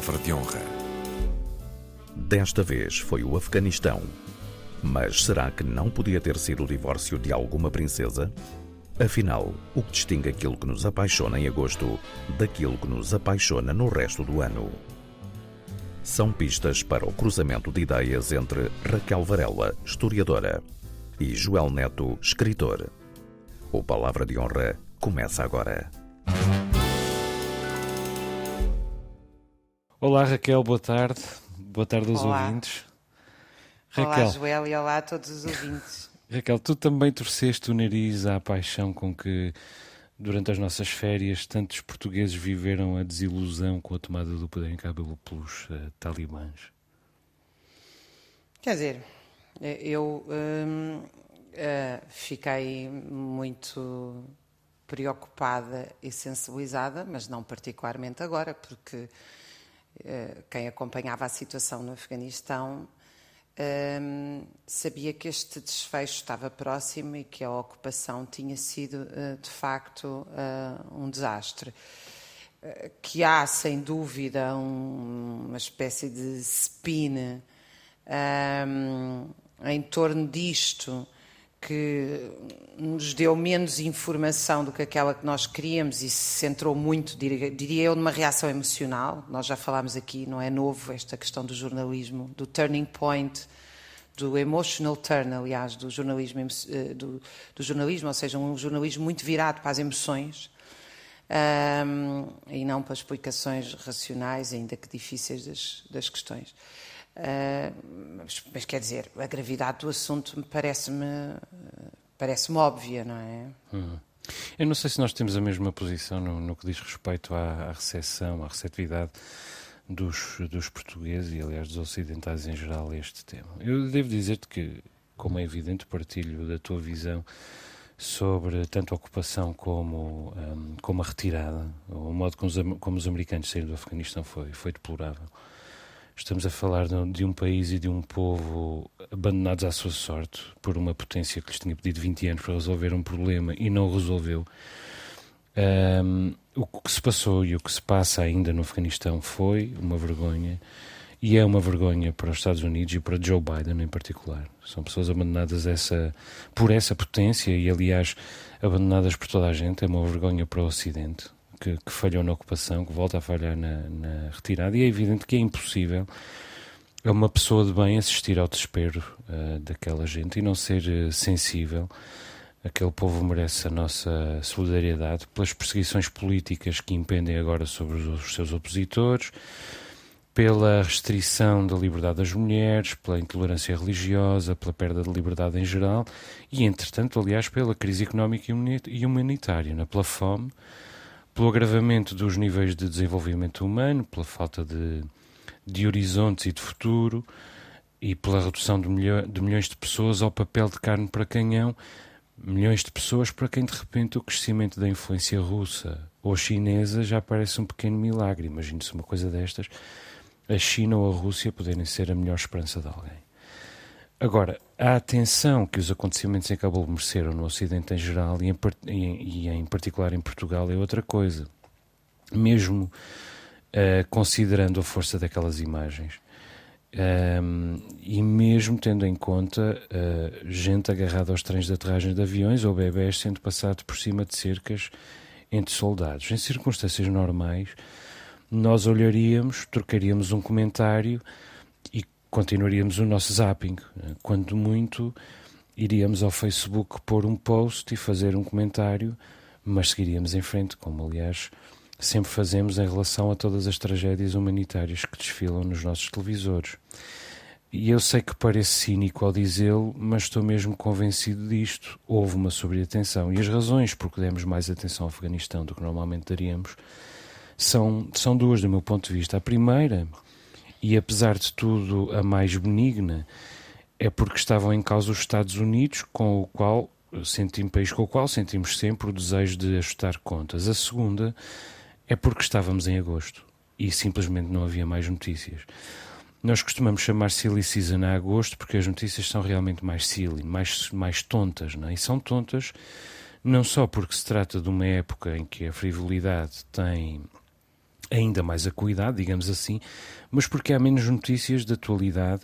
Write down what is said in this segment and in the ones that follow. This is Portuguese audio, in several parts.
Palavra de Honra. Desta vez foi o Afeganistão. Mas será que não podia ter sido o divórcio de alguma princesa? Afinal, o que distingue aquilo que nos apaixona em agosto daquilo que nos apaixona no resto do ano? São pistas para o cruzamento de ideias entre Raquel Varela, historiadora, e Joel Neto, escritor. O Palavra de Honra começa agora. Olá Raquel, boa tarde. Boa tarde aos Olá. ouvintes. Olá, Joel, e olá a todos os ouvintes. Raquel, tu também torceste o nariz à paixão com que, durante as nossas férias, tantos portugueses viveram a desilusão com a tomada do poder em Cabo pelos uh, talibãs. Quer dizer, eu hum, uh, fiquei muito preocupada e sensibilizada, mas não particularmente agora, porque quem acompanhava a situação no Afeganistão um, sabia que este desfecho estava próximo e que a ocupação tinha sido, uh, de facto, uh, um desastre. Que há, sem dúvida, um, uma espécie de spin um, em torno disto que nos deu menos informação do que aquela que nós queríamos e se centrou muito, diria, eu, numa reação emocional. Nós já falámos aqui, não é novo, esta questão do jornalismo, do turning point, do emotional turn, aliás, do jornalismo, do, do jornalismo ou seja, um jornalismo muito virado para as emoções um, e não para explicações racionais, ainda que difíceis, das, das questões. Uh, mas, mas, quer dizer, a gravidade do assunto parece-me parece-me óbvia, não é? Uhum. Eu não sei se nós temos a mesma posição no, no que diz respeito à, à recepção, à receptividade dos, dos portugueses e, aliás, dos ocidentais em geral a este tema. Eu devo dizer-te que, como é evidente, partilho da tua visão sobre tanto a ocupação como, um, como a retirada. O modo como os, como os americanos saíram do Afeganistão foi, foi deplorável. Estamos a falar de um país e de um povo abandonados à sua sorte por uma potência que lhes tinha pedido 20 anos para resolver um problema e não resolveu. Um, o que se passou e o que se passa ainda no Afeganistão foi uma vergonha e é uma vergonha para os Estados Unidos e para Joe Biden em particular. São pessoas abandonadas essa, por essa potência e, aliás, abandonadas por toda a gente. É uma vergonha para o Ocidente que, que falhou na ocupação, que volta a falhar na, na, retirada, e é evidente que é impossível a uma pessoa de bem assistir ao desespero uh, daquela gente e não ser uh, sensível. Aquele povo merece a nossa solidariedade pelas perseguições políticas que impendem agora sobre os, seus opositores, pela restrição da liberdade das mulheres, pela intolerância religiosa, pela perda de liberdade em geral e, entretanto, aliás, pela crise económica e humanitária, né? pela fome, pelo agravamento dos níveis de desenvolvimento humano, pela falta de, de horizontes e de futuro e pela redução de, milho, de milhões de pessoas ao papel de carne para canhão, milhões de pessoas para quem de repente o crescimento da influência russa ou chinesa já parece um pequeno milagre. Imagine-se uma coisa destas, a China ou a Rússia poderem ser a melhor esperança de alguém. Agora, a atenção que os acontecimentos em Cabul mereceram no Ocidente em geral e em, e em particular em Portugal é outra coisa. Mesmo uh, considerando a força daquelas imagens um, e mesmo tendo em conta uh, gente agarrada aos trens de aterragem de aviões ou bebés sendo passado por cima de cercas entre soldados. Em circunstâncias normais, nós olharíamos, trocaríamos um comentário e continuaríamos o nosso zapping. Quando muito, iríamos ao Facebook pôr um post e fazer um comentário, mas seguiríamos em frente, como aliás sempre fazemos em relação a todas as tragédias humanitárias que desfilam nos nossos televisores. E eu sei que parece cínico ao dizê-lo, mas estou mesmo convencido disto. Houve uma sobreatenção. E as razões por que demos mais atenção ao Afeganistão do que normalmente daríamos são, são duas, do meu ponto de vista. A primeira e apesar de tudo a mais benigna, é porque estavam em causa os Estados Unidos, com o qual sentimos, país com o qual sentimos sempre o desejo de ajustar contas. A segunda é porque estávamos em agosto e simplesmente não havia mais notícias. Nós costumamos chamar silly season a agosto porque as notícias são realmente mais silly, mais, mais tontas, não é? E são tontas não só porque se trata de uma época em que a frivolidade tem ainda mais acuidado, digamos assim, mas porque há menos notícias de atualidade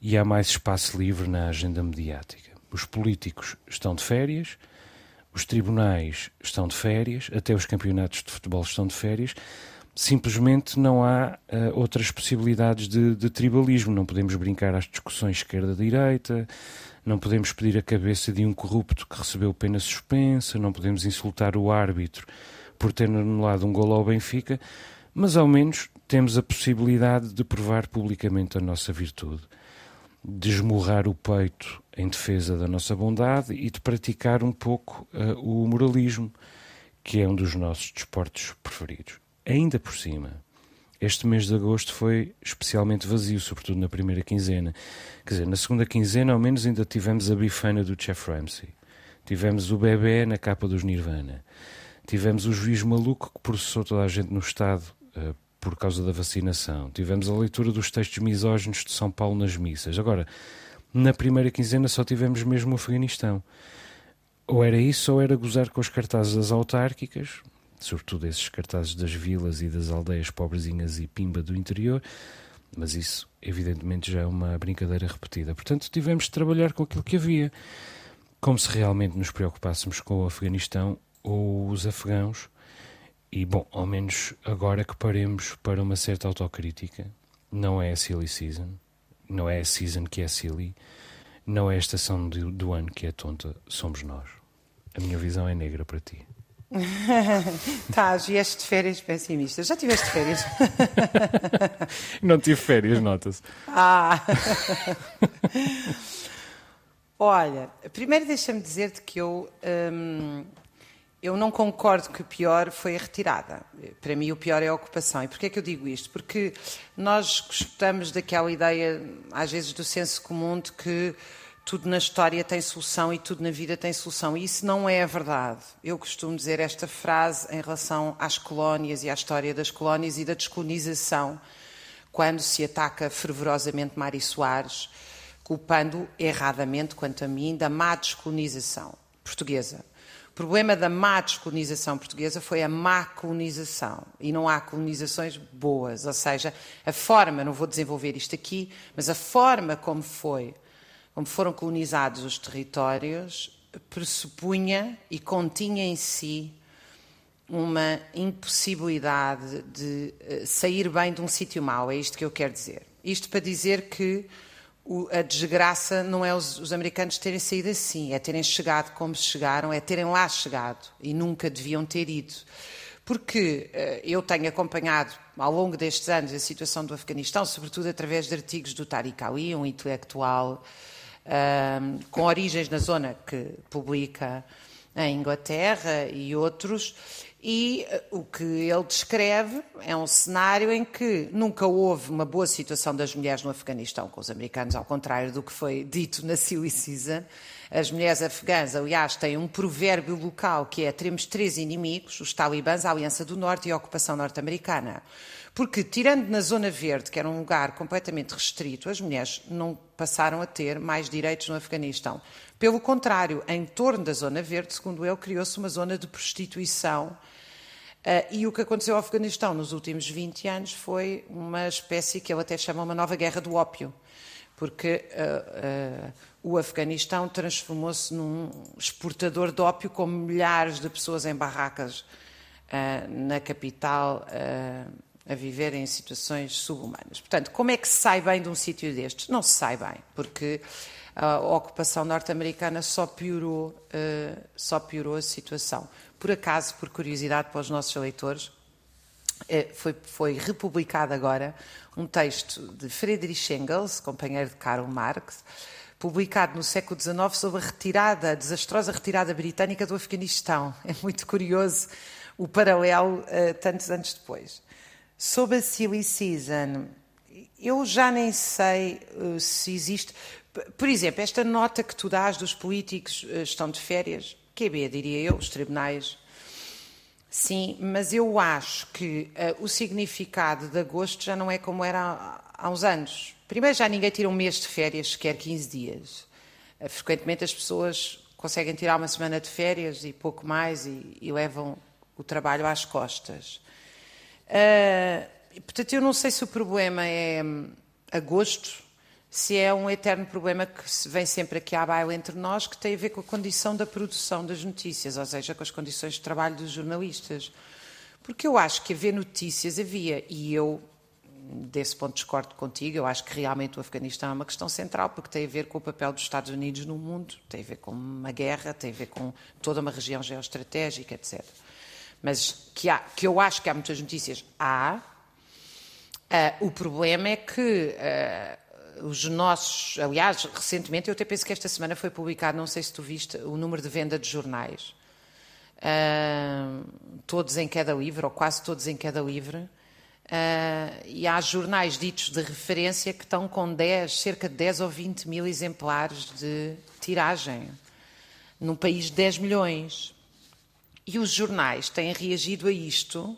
e há mais espaço livre na agenda mediática. Os políticos estão de férias, os tribunais estão de férias, até os campeonatos de futebol estão de férias. Simplesmente não há uh, outras possibilidades de, de, tribalismo. Não podemos brincar às discussões esquerda-direita, não podemos pedir a cabeça de um corrupto que recebeu pena suspensa, não podemos insultar o árbitro por ter anulado um gol ao Benfica, mas ao menos temos a possibilidade de provar publicamente a nossa virtude, de esmurrar o peito em defesa da nossa bondade e de praticar um pouco uh, o moralismo, que é um dos nossos desportos preferidos. Ainda por cima, este mês de agosto foi especialmente vazio, sobretudo na primeira quinzena. Quer dizer, na segunda quinzena, ao menos, ainda tivemos a bifana do Jeff Ramsey. Tivemos o bebê na capa dos Nirvana. Tivemos o juiz maluco que processou toda a gente no Estado uh, por causa da vacinação. Tivemos a leitura dos textos misóginos de São Paulo nas missas. Agora, na primeira quinzena só tivemos mesmo o Afeganistão. Ou era isso, ou era gozar com os cartazes das autárquicas, sobretudo esses cartazes das vilas e das aldeias pobrezinhas e pimba do interior, mas isso, evidentemente, já é uma brincadeira repetida. Portanto, tivemos de trabalhar com aquilo que havia, como se realmente nos preocupássemos com o Afeganistão ou os afegãos. E, bom, ao menos agora que paremos para uma certa autocrítica, não é a silly season, não é a season que é silly, não é a estação do, do ano que é tonta, somos nós. A minha visão é negra para ti. tá, vieste de férias pessimistas. Já tiveste férias? não tive férias, nota-se. Ah! Olha, primeiro deixa-me dizer-te que eu hum, eu não concordo que o pior foi a retirada. Para mim, o pior é a ocupação. E porquê é que eu digo isto? Porque nós gostamos daquela ideia, às vezes, do senso comum de que tudo na história tem solução e tudo na vida tem solução. E isso não é a verdade. Eu costumo dizer esta frase em relação às colónias e à história das colónias e da descolonização, quando se ataca fervorosamente Mário Soares, culpando erradamente, quanto a mim, da má descolonização portuguesa. O problema da má descolonização portuguesa foi a má colonização. E não há colonizações boas. Ou seja, a forma, não vou desenvolver isto aqui, mas a forma como foi, como foram colonizados os territórios, pressupunha e continha em si uma impossibilidade de eh, sair bem de um sítio mau. É isto que eu quero dizer. Isto para dizer que a desgraça não é os, os, americanos terem saído assim, é terem chegado como chegaram, é terem lá chegado e nunca deviam ter ido. Porque uh, eu tenho acompanhado ao longo destes anos a situação do Afeganistão, sobretudo através de artigos do Tariq Ali, um intelectual uh, com origens na zona que publica em Inglaterra e outros, e uh, o que ele descreve é um cenário em que nunca houve uma boa situação das mulheres no Afeganistão com os americanos, ao contrário do que foi dito na Silly Season. As mulheres afegãs, aliás, têm um provérbio local que é: teremos três inimigos, os talibãs, a Aliança do Norte e a ocupação norte-americana. Porque, tirando na Zona Verde, que era um lugar completamente restrito, as mulheres não passaram a ter mais direitos no Afeganistão. Pelo contrário, em torno da Zona Verde, segundo ele, criou-se uma zona de prostituição Uh, e o que aconteceu ao Afeganistão nos últimos 20 anos foi uma espécie que ele até chama uma nova guerra do ópio, porque uh, uh, o Afeganistão transformou-se num exportador de ópio com milhares de pessoas em barracas na capital a viver em situações subhumanas. Portanto, como é que se sai bem de um sítio destes? Não se sai bem, porque a ocupação norte-americana só piorou, só piorou a situação por acaso, por curiosidade para os nossos leitores, eh, foi, foi republicado agora um texto de Friedrich Engels, companheiro de Karl Marx, publicado no século XIX sobre a retirada, a desastrosa retirada britânica do Afeganistão. É muito curioso o paralelo uh, tantos anos depois. Sobre a Silly Season, eu já nem sei uh, se existe. Por exemplo, esta nota que tu dás dos políticos uh, estão de férias, QB, diria eu, os tribunais. Sim, mas eu acho que uh, o significado de agosto já não é como era há, há, uns anos. Primeiro, já ninguém tira um mês de férias, sequer 15 dias. Uh, frequentemente as pessoas conseguem tirar uma semana de férias e pouco mais e, e levam o trabalho às costas. Uh, portanto, eu não sei se o problema é hum, agosto, se é um eterno problema que vem sempre aqui à baila entre nós, que tem a ver com a condição da produção das notícias, ou seja, com as condições de trabalho dos jornalistas. Porque eu acho que haver notícias havia, e eu desse ponto discordo contigo, eu acho que realmente o Afeganistão é uma questão central, porque tem a ver com o papel dos Estados Unidos no mundo, tem a ver com uma guerra, tem a ver com toda uma região geoestratégica, etc. Mas que, há, que eu acho que há muitas notícias, há. Uh, o problema é que uh, os nossos. Aliás, recentemente, eu até penso que esta semana foi publicado, não sei se tu viste, o número de venda de jornais. Uh, todos em queda livre, ou quase todos em queda livre. Uh, e há jornais ditos de referência que estão com 10, cerca de 10 ou 20 mil exemplares de tiragem, num país de 10 milhões. E os jornais têm reagido a isto,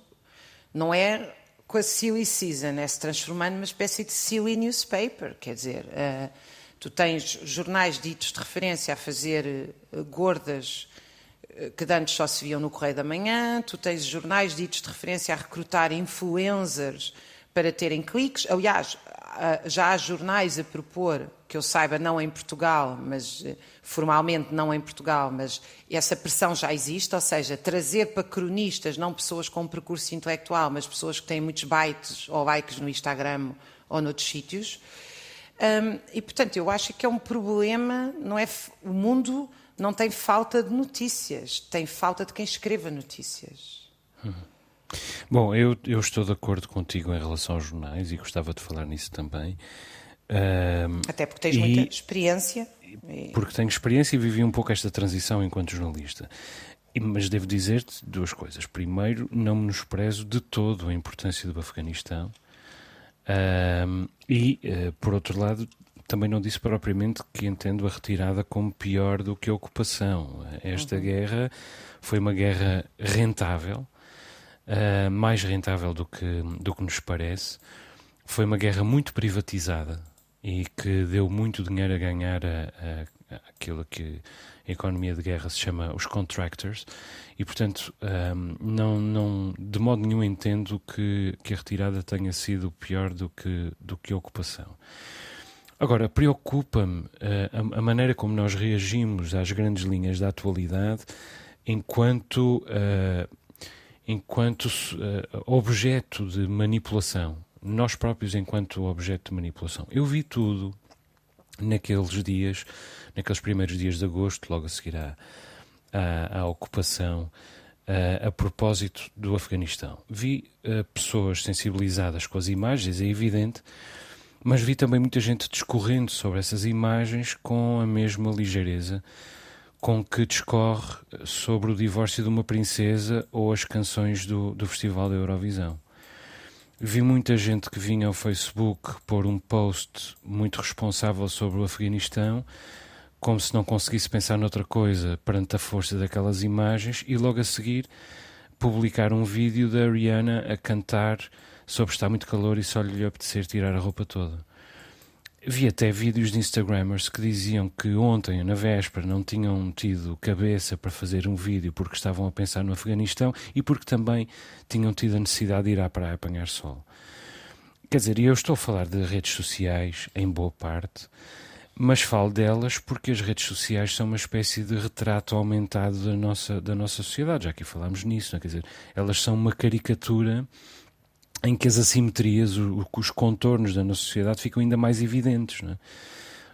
não é com a silly season, é se transformando numa espécie de silly newspaper, quer dizer, uh, tu tens jornais ditos de referência a fazer uh, gordas que antes só se viam no Correio da Manhã, tu tens jornais ditos de referência a recrutar influencers para terem cliques. Aliás, já há jornais a propor, que eu saiba, não em Portugal, mas eh, formalmente não em Portugal, mas essa pressão já existe, ou seja, trazer para cronistas não pessoas com percurso intelectual, mas pessoas que têm muitos bytes ou likes no Instagram ou noutros sítios. Um, e, portanto, eu acho que é um problema, não é? O mundo não tem falta de notícias, tem falta de quem escreva notícias. Uhum. Bom, eu, eu estou de acordo contigo em relação aos jornais e gostava de falar nisso também. Até porque tens e, muita experiência. Porque tenho experiência e vivi um pouco esta transição enquanto jornalista. Mas devo dizer-te duas coisas. Primeiro, não menosprezo de todo a importância do Afeganistão. e, uh, por outro lado, também não disse propriamente que entendo a retirada como pior do que a ocupação. Esta uhum. guerra foi uma guerra rentável, uh, mais rentável do que, do que nos parece. Foi uma guerra muito privatizada e que deu muito dinheiro a ganhar a, a, aquilo que a economia de guerra se chama os contractors e portanto um, ah, não, não de modo nenhum entendo que, que a retirada tenha sido pior do que, do que a ocupação. Agora, preocupa-me uh, a, a, maneira como nós reagimos às grandes linhas da atualidade enquanto, uh, enquanto uh, objeto de manipulação. Nós próprios, enquanto objeto de manipulação. Eu vi tudo naqueles dias, naqueles primeiros dias de agosto, logo a seguir à, à, à ocupação, a propósito do Afeganistão. Vi pessoas sensibilizadas com as imagens, é evidente mas vi também muita gente discorrendo sobre essas imagens com a mesma ligeireza com que discorre sobre o divórcio de uma princesa ou as canções do, do Festival da Eurovisão. Vi muita gente que vinha ao Facebook pôr um post muito responsável sobre o Afeganistão, como se não conseguisse pensar noutra coisa perante a força daquelas imagens, e logo a seguir publicar um vídeo da Rihanna a cantar sobre está muito calor e só lhe apetecer tirar a roupa toda. Vi até vídeos de Instagrammers que diziam que ontem, na véspera, não tinham tido cabeça para fazer um vídeo porque estavam a pensar no Afeganistão e porque também tinham tido a necessidade de ir à praia apanhar sol. Quer dizer, eu estou a falar de redes sociais, em boa parte, mas falo delas porque as redes sociais são uma espécie de retrato aumentado da nossa, da nossa sociedade, já que falámos nisso, é? quer dizer, elas são uma caricatura em que as assimetrias, os contornos da nossa sociedade ficam ainda mais evidentes. É?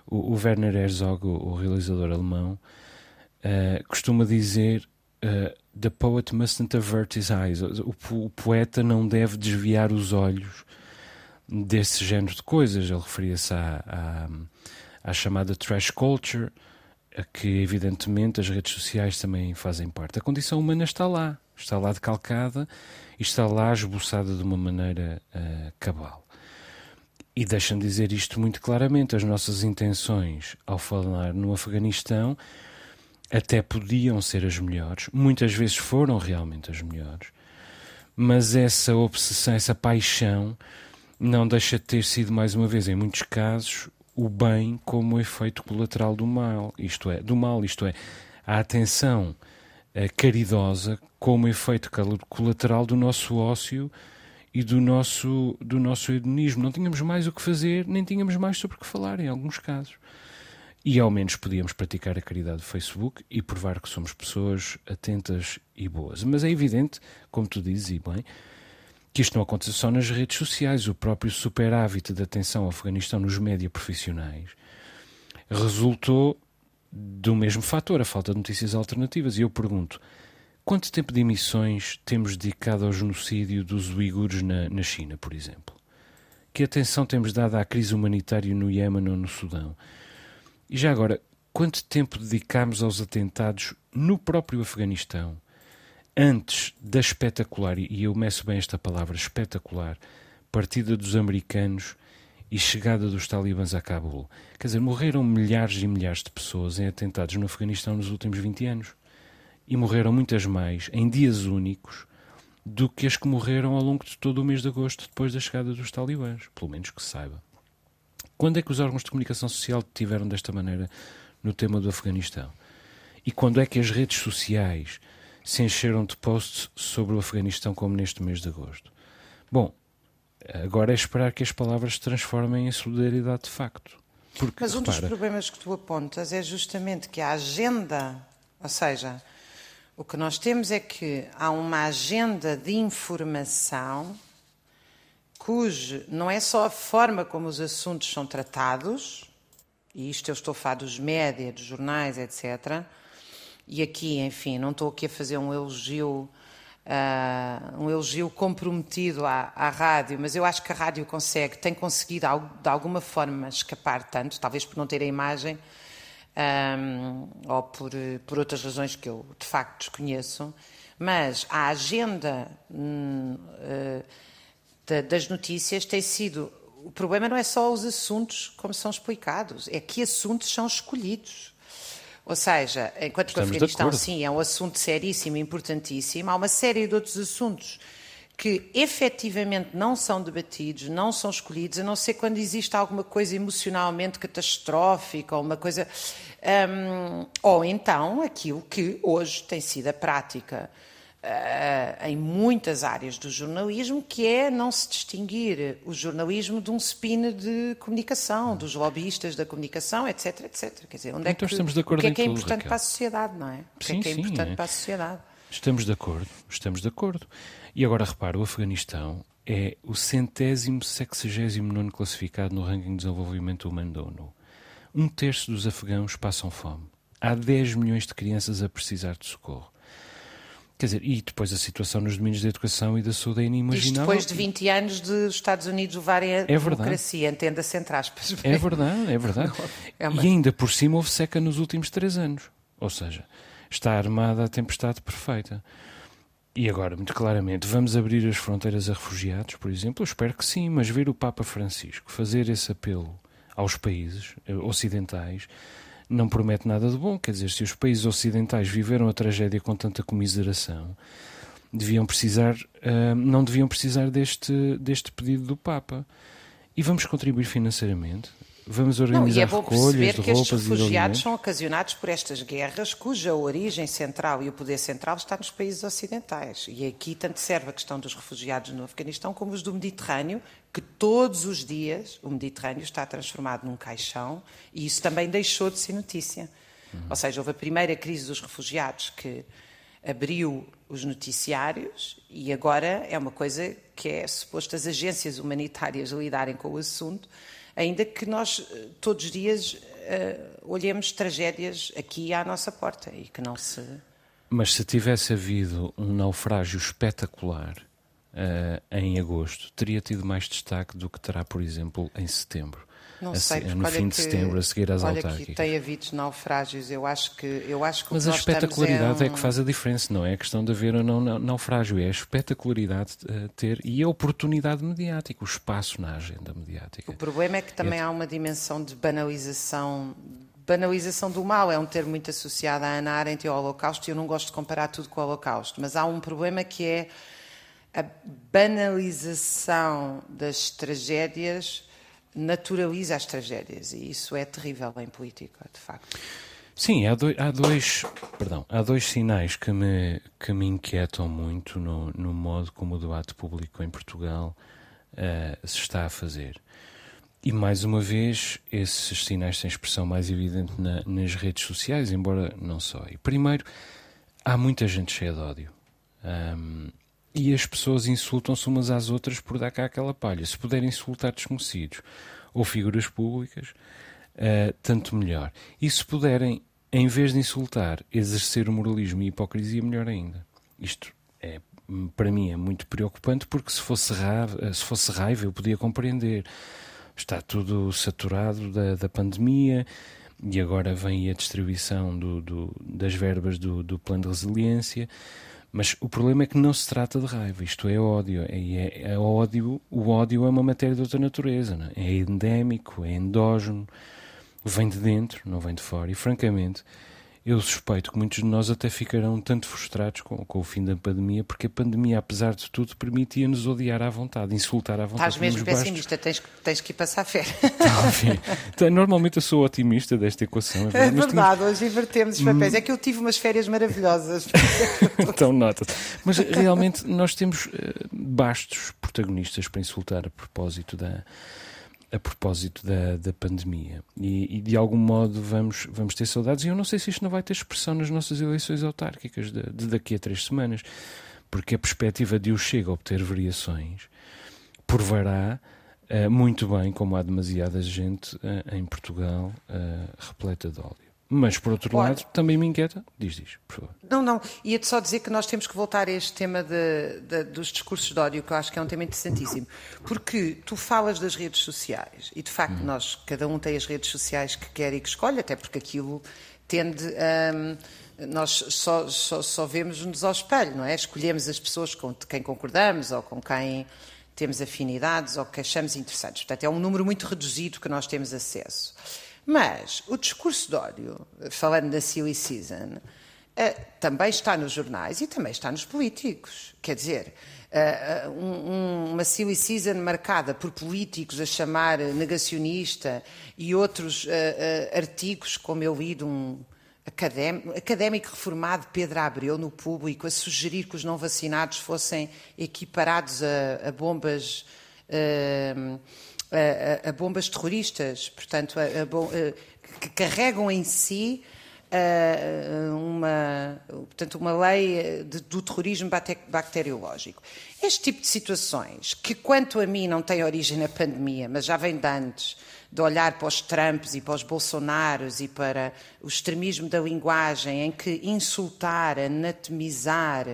O, o, Werner Herzog, o, o realizador alemão, uh, costuma dizer uh, The poet mustn't avert his eyes. O, o, poeta não deve desviar os olhos desse género de coisas. Ele referia-se à, à, à chamada trash culture, a que evidentemente as redes sociais também fazem parte. A condição humana está lá, está lá decalcada e está lá esboçada de uma maneira uh, cabal. E deixa-me dizer isto muito claramente: as nossas intenções ao falar no Afeganistão até podiam ser as melhores, muitas vezes foram realmente as melhores, mas essa obsessão, essa paixão, não deixa de ter sido, mais uma vez, em muitos casos, o bem como efeito colateral do mal, isto é, do mal, isto é, a atenção caridosa como efeito colateral do nosso ócio e do nosso, do nosso hedonismo. Não tínhamos mais o que fazer, nem tínhamos mais sobre o que falar, em alguns casos. E ao menos podíamos praticar a caridade do Facebook e provar que somos pessoas atentas e boas. Mas é evidente, como tu dizes, e bem, que isto não acontece só nas redes sociais. O próprio superávit de atenção ao Afeganistão nos média profissionais resultou do mesmo fator, a falta de notícias alternativas. E eu pergunto, quanto tempo de emissões temos dedicado ao genocídio dos uigures na, na China, por exemplo? Que atenção temos dado à crise humanitária no Iémen ou no Sudão? E já agora, quanto tempo dedicamos aos atentados no próprio Afeganistão? Antes da espetacular, e eu meço bem esta palavra, espetacular, partida dos americanos e chegada dos talibãs a Cabul. Quer dizer, morreram milhares e milhares de pessoas em atentados no Afeganistão nos últimos 20 anos. E morreram muitas mais em dias únicos do que as que morreram ao longo de todo o mês de agosto depois da chegada dos talibãs, pelo menos que se saiba. Quando é que os órgãos de comunicação social tiveram desta maneira no tema do Afeganistão? E quando é que as redes sociais se encheram de posts sobre o Afeganistão como neste mês de agosto? Bom, agora é esperar que as palavras se transformem em solidariedade de facto. Porque, Mas um repara, dos problemas que tu apontas é justamente que a agenda, ou seja, o que nós temos é que há uma agenda de informação cujo não é só a forma como os assuntos são tratados, e isto eu estou a falar dos média, dos jornais, etc. E aqui, enfim, não estou aqui a fazer um elogio, uh, um elogio comprometido à, à, rádio, mas eu acho que a rádio consegue, tem conseguido de alguma forma escapar tanto, talvez por não ter a imagem, um, ah, ou por, por outras razões que eu de facto desconheço, mas a agenda. Uh, das notícias tem sido. O problema não é só os assuntos como são explicados, é que assuntos são escolhidos. Ou seja, enquanto que o Afeganistão, sim, é um assunto seríssimo, importantíssimo, há uma série de outros assuntos que efetivamente não são debatidos, não são escolhidos, a não ser quando existe alguma coisa emocionalmente catastrófica ou uma coisa. Um, ou então aquilo que hoje tem sido a prática Uh, em muitas áreas do jornalismo, que é não se distinguir o jornalismo de um spin de comunicação, dos lobbyistas da comunicação, etc, etc. Quer dizer, onde é então, que, estamos de acordo o que é que é importante para a sociedade, não é? O que sim, é que é sim, importante é. para a sociedade? Estamos de acordo, estamos de acordo. E agora repara, o Afeganistão é o centésimo sexagésimo nono classificado no ranking de desenvolvimento humano da ONU. Um terço dos afegãos passam fome. Há 10 milhões de crianças a precisar de socorro. Quer dizer, e depois a situação nos domínios da educação e da saúde é inimaginável. Isto depois de 20 anos de os Estados Unidos levarem a é democracia, entenda-se entre aspas. É verdade, é verdade. É uma... E ainda por cima houve seca nos últimos três anos. Ou seja, está armada a tempestade perfeita. E agora, muito claramente, vamos abrir as fronteiras a refugiados, por exemplo? Eu espero que sim, mas ver o Papa Francisco fazer esse apelo aos países eh, ocidentais não promete nada de bom. Quer dizer, se os países ocidentais viveram a tragédia com tanta comiseração, deviam precisar, uh, não deviam precisar deste, deste pedido do Papa. E vamos contribuir financeiramente. Vamos organizar não, e é bom perceber que estes refugiados são ocasionados por estas guerras cuja origem central e o poder central está nos países ocidentais. E aqui tanto serve a questão dos refugiados no Afeganistão como os do Mediterrâneo, que todos os dias o Mediterrâneo está transformado num caixão e isso também deixou de ser notícia. Uhum. Ou seja, houve a primeira crise dos refugiados que abriu os noticiários e agora é uma coisa que é suposto as agências humanitárias lidarem com o assunto, ainda que nós eh, todos os dias uh, olhemos tragédias aqui à nossa porta e que não se. Mas se tivesse havido um naufrágio espetacular uh, em agosto teria tido mais destaque do que terá, por exemplo, em setembro. Não sei, no fim de setembro, a seguir às olha autárquicas. Que tem havido naufrágios, eu acho que, eu acho que Mas a espetacularidade é, um... é, que faz a diferença, não é a questão de haver ou não naufrágio, é a espetacularidade uh, ter e a oportunidade mediática, o espaço na agenda mediática. O problema é que também é... há uma dimensão de banalização banalização do mal é um termo muito associado à Ana Arendt e ao Holocausto e eu não gosto de comparar tudo com o Holocausto, mas há um problema que é a banalização das tragédias naturaliza as tragédias e isso é terrível em política, de facto. Sim, há dois, há dois, perdão, há dois sinais que me, que me inquietam muito no, no modo como o debate público em Portugal uh, se está a fazer. E mais uma vez, esses sinais têm expressão mais evidente na, nas redes sociais, embora não só. E primeiro, há muita gente cheia de ódio. Um, e as pessoas insultam-se umas às outras por dar cá aquela palha. Se puderem insultar desconhecidos ou figuras públicas, uh, tanto melhor. E se puderem, em vez de insultar, exercer o moralismo e a hipocrisia, melhor ainda. Isto é, para mim é muito preocupante porque se fosse raiva, se fosse raiva eu podia compreender. Está tudo saturado da, da pandemia e agora vem a distribuição do, do, das verbas do, do plano de resiliência. Mas o problema é que não se trata de raiva, isto é ódio. É, é, é ódio o ódio é uma matéria de outra natureza, é? é endémico, é endógeno, vem de dentro, não vem de fora. E francamente, eu suspeito que muitos de nós até ficarão tanto frustrados com, com o fim da pandemia, porque a pandemia, apesar de tudo, permitia-nos odiar à vontade, insultar à vontade. Estás mesmo pessimista, tens, tens que ir passar férias. Então, normalmente eu sou otimista desta equação. É verdade, é verdade hoje invertemos os papéis. É que eu tive umas férias maravilhosas. então, nota. Mas realmente nós temos uh, bastos protagonistas para insultar a propósito da a propósito da, da pandemia. E, e, de algum modo vamos, vamos ter saudades. E eu não sei se isto não vai ter expressão nas nossas eleições autárquicas de, de daqui a três semanas, porque a perspectiva de o Chega a obter variações provará uh, muito bem como há demasiada gente uh, em Portugal uh, repleta de óleo. Mas, por outro lado, também me inquieta. Diz, diz, por favor. Não, não. Ia-te só dizer que nós temos que voltar a este tema de, de, dos discursos de ódio, que eu acho que é um tema interessantíssimo. Porque tu falas das redes sociais e, de facto, hum. nós, cada um tem as redes sociais que quer e que escolhe, até porque aquilo tende a. Um, nós só, só, só vemos-nos ao espelho, não é? Escolhemos as pessoas com quem concordamos ou com quem temos afinidades ou que achamos interessantes. Portanto, é um número muito reduzido que nós temos acesso. Mas o discurso de ódio, falando da Silly Season, eh, também está nos jornais e também está nos políticos. Quer dizer, eh, eh, uma Silly Season marcada por políticos a chamar negacionista e outros artigos, como eu li de um académico reformado Pedro Abreu no público, a sugerir que os não vacinados fossem equiparados a, a bombas. A, a, bombas terroristas, portanto, a, que carregam em si uma, portanto, uma lei de, do terrorismo bacteriológico. Este tipo de situações, que quanto a mim não tem origem na pandemia, mas já vem de antes, de olhar para os Trumps e para os Bolsonaros e para o extremismo da linguagem, em que insultar, anatomizar,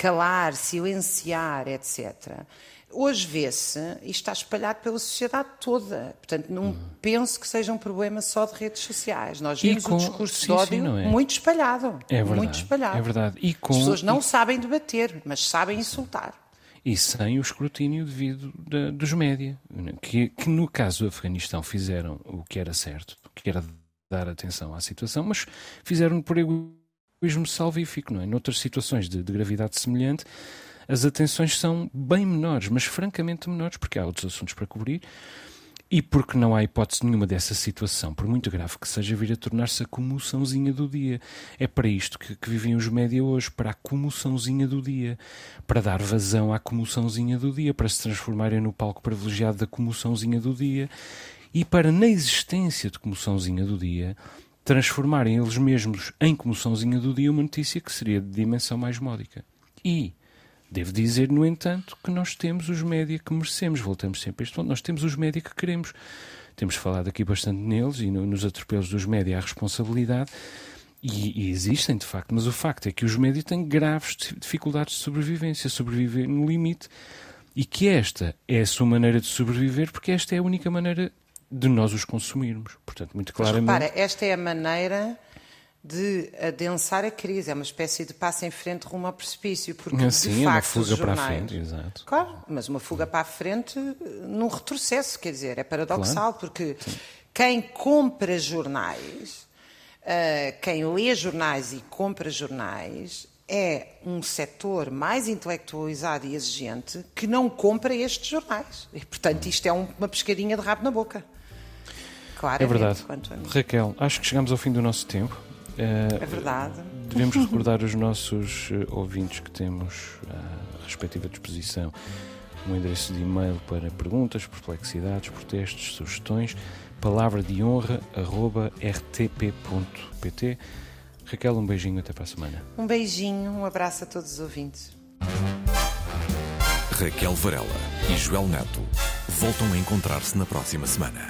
calar, silenciar, etc Hoje vê-se, e está espalhado pela sociedade toda. Portanto, não hum. penso que seja um problema só de redes sociais. Nós vimos com... o discurso sim, de ódio sim, é? muito espalhado. É verdade. Muito espalhado. É verdade. E com... As pessoas não e... sabem debater, mas sabem insultar. E sem o escrutínio devido de, dos média, que, que no caso do Afeganistão fizeram o que era certo, que era dar atenção à situação, mas fizeram por egoísmo salvífico, não é? Noutras situações de, de gravidade semelhante, as atenções são bem menores, mas francamente menores, porque há outros assuntos para cobrir e porque não há hipótese nenhuma dessa situação, por muito grave que seja, vir a tornar-se a comoçãozinha do dia. É para isto que, que vivem os média hoje, para a comoçãozinha do dia, para dar vazão à comoçãozinha do dia, para se transformarem no palco privilegiado da comoçãozinha do dia e para, na existência de comoçãozinha do dia, transformarem eles mesmos em comoçãozinha do dia uma notícia que seria de dimensão mais módica. E Devo dizer, no entanto, que nós temos os média que merecemos. Voltamos sempre a este ponto. Nós temos os média que queremos. Temos falado aqui bastante neles e no, nos atropelos dos média há responsabilidade. E, e, existem, de facto, mas o facto é que os médios têm graves dificuldades de sobrevivência, sobreviver no limite, e que esta é a sua maneira de sobreviver, porque esta é a única maneira de nós os consumirmos. Portanto, muito claramente. Mas repara, esta é a maneira de adensar a crise, é uma espécie de passo em frente rumo ao precipício, porque assim, de facto, uma fuga jornais, para a frente, exato. Claro, mas uma fuga para a frente num retrocesso, quer dizer, é paradoxal, claro. porque Sim. quem compra jornais, uh, quem lê jornais e compra jornais, é um setor mais intelectualizado e exigente que não compra estes jornais. E, portanto, isto é um, uma pescadinha de rabo na boca. Claro, é verdade. Raquel, acho que chegamos ao fim do nosso tempo. é verdade. Devemos recordar os nossos uh, ouvintes que temos à respectiva disposição um endereço de e-mail para perguntas, perplexidades, protestos, sugestões, palavra de honra, arroba rtp.pt. Raquel, um beijinho até para a semana. Um beijinho, um abraço a todos os ouvintes. Raquel Varela e Joel Neto voltam a encontrar-se na próxima semana.